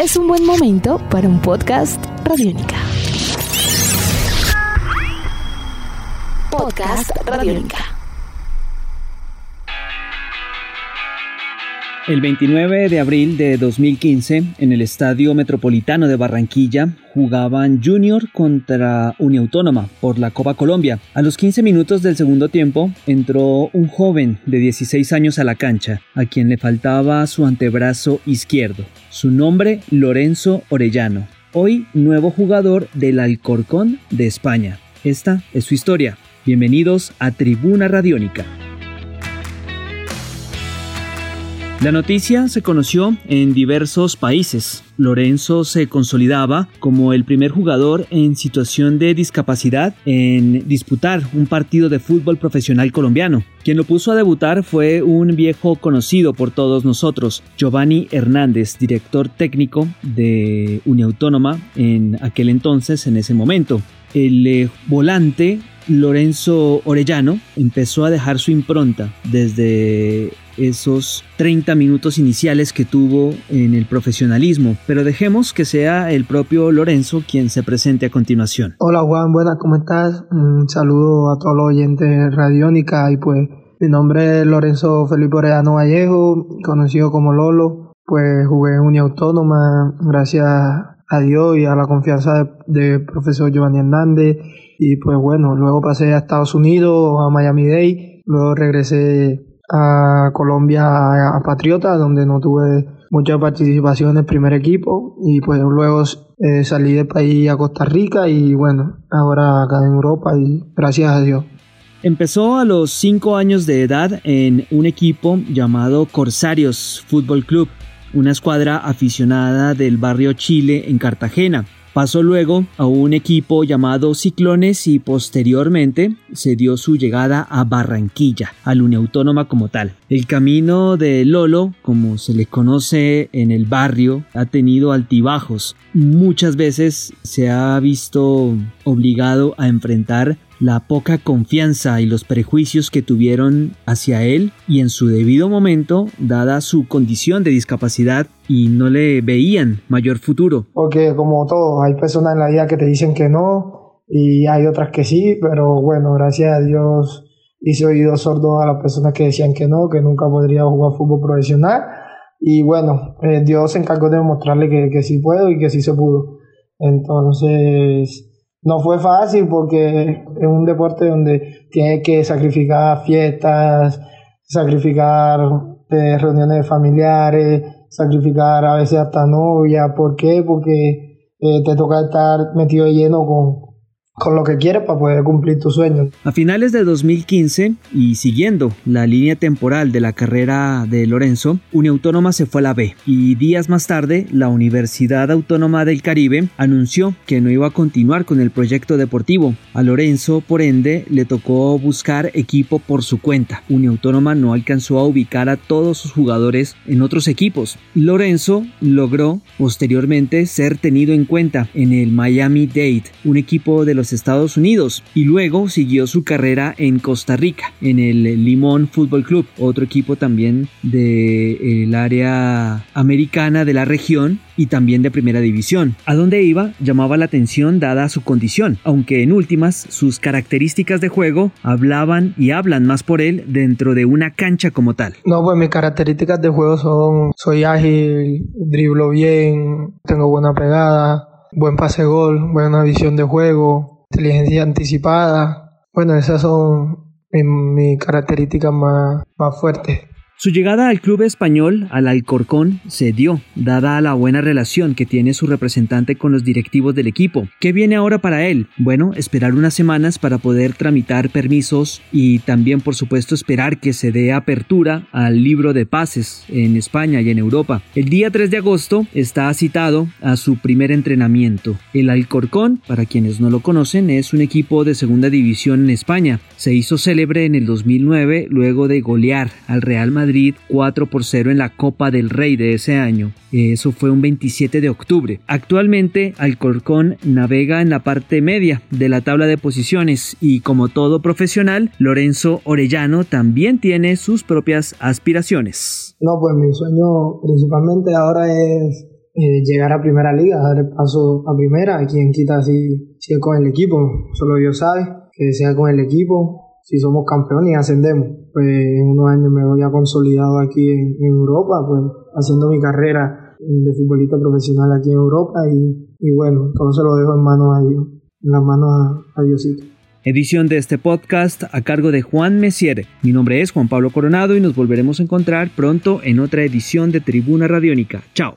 es un buen momento para un podcast Radiónica. Podcast Radiónica. El 29 de abril de 2015, en el Estadio Metropolitano de Barranquilla, jugaban Junior contra Uniautónoma por la Copa Colombia. A los 15 minutos del segundo tiempo, entró un joven de 16 años a la cancha, a quien le faltaba su antebrazo izquierdo. Su nombre, Lorenzo Orellano. Hoy, nuevo jugador del Alcorcón de España. Esta es su historia. Bienvenidos a Tribuna Radiónica. La noticia se conoció en diversos países. Lorenzo se consolidaba como el primer jugador en situación de discapacidad en disputar un partido de fútbol profesional colombiano. Quien lo puso a debutar fue un viejo conocido por todos nosotros, Giovanni Hernández, director técnico de Uniautónoma en aquel entonces, en ese momento. El eh, volante Lorenzo Orellano empezó a dejar su impronta desde esos 30 minutos iniciales que tuvo en el profesionalismo, pero dejemos que sea el propio Lorenzo quien se presente a continuación. Hola Juan, buenas, ¿cómo estás? Un saludo a todos los oyentes de Radiónica y pues mi nombre es Lorenzo Felipe Orellano Vallejo, conocido como Lolo, pues jugué en Uniautónoma gracias a Dios y a la confianza del profesor Giovanni Hernández. Y pues bueno, luego pasé a Estados Unidos, a Miami Dade, luego regresé a Colombia a, Patriota, donde no tuve mucha participación en el primer equipo y pues luego eh, salí del país a Costa Rica y bueno, ahora acá en Europa y gracias a Dios. Empezó a los 5 años de edad en un equipo llamado Corsarios Fútbol Club, una escuadra aficionada del barrio Chile en Cartagena. Pasó luego a un equipo llamado Ciclones y posteriormente se dio su llegada a Barranquilla, a la Autónoma como tal. El camino de Lolo, como se le conoce en el barrio, ha tenido altibajos. Muchas veces se ha visto obligado a enfrentar la poca confianza y los prejuicios que tuvieron hacia él y en su debido momento, dada su condición de discapacidad y no le veían mayor futuro. Porque como todo, hay personas en la vida que te dicen que no y hay otras que sí, pero bueno, gracias a Dios hice oído sordo a las personas que decían que no, que nunca podría jugar fútbol profesional y bueno, eh, Dios se encargó de demostrarle que, que sí puedo y que sí se pudo. Entonces, no fue fácil porque es un deporte donde tiene que sacrificar fiestas, sacrificar eh, reuniones familiares, sacrificar a veces hasta novia. ¿Por qué? Porque eh, te toca estar metido lleno con, con lo que quieres para poder cumplir tus sueños. A finales de 2015 y siguiendo la línea temporal de la carrera de Lorenzo, Uniautónoma se fue a la B y días más tarde la Universidad Autónoma del Caribe anunció que no iba a continuar con el proyecto deportivo. A Lorenzo, por ende, le tocó buscar equipo por su cuenta. Uniautónoma no alcanzó a ubicar a todos sus jugadores en otros equipos. Lorenzo logró posteriormente ser tenido en cuenta en el Miami Dade, un equipo de los Estados Unidos y luego siguió su carrera en Costa Rica, en el Limón Fútbol Club, otro equipo también del área americana de la región y también de primera división. A dónde iba llamaba la atención dada su condición, aunque en últimas sus características de juego hablaban y hablan más por él dentro de una cancha como tal. No, pues mis características de juego son soy ágil, driblo bien, tengo buena pegada, buen pase gol, buena visión de juego, inteligencia anticipada. Bueno, esas son mis, características más, más fuertes. Su llegada al club español, al Alcorcón, se dio, dada la buena relación que tiene su representante con los directivos del equipo. ¿Qué viene ahora para él? Bueno, esperar unas semanas para poder tramitar permisos y también, por supuesto, esperar que se dé apertura al libro de pases en España y en Europa. El día 3 de agosto está citado a su primer entrenamiento. El Alcorcón, para quienes no lo conocen, es un equipo de segunda división en España. Se hizo célebre en el 2009 luego de golear al Real Madrid 4 por 0 en la Copa del Rey de ese año. Eso fue un 27 de octubre. Actualmente Alcorcón navega en la parte media de la tabla de posiciones y como todo profesional, Lorenzo Orellano también tiene sus propias aspiraciones. No, pues mi sueño principalmente ahora es eh, llegar a primera liga, dar el paso a primera, quien quita si, si es con el equipo, solo Dios sabe, que sea con el equipo, si somos campeones y ascendemos, pues en unos años me voy a consolidado aquí en, Europa, pues haciendo mi carrera de futbolista profesional aquí en Europa y, y bueno, todo se lo dejo en manos a Dios, en las manos a, Diosito. Edición de este podcast a cargo de Juan Messier. Mi nombre es Juan Pablo Coronado y nos volveremos a encontrar pronto en otra edición de Tribuna Radiónica. Chao.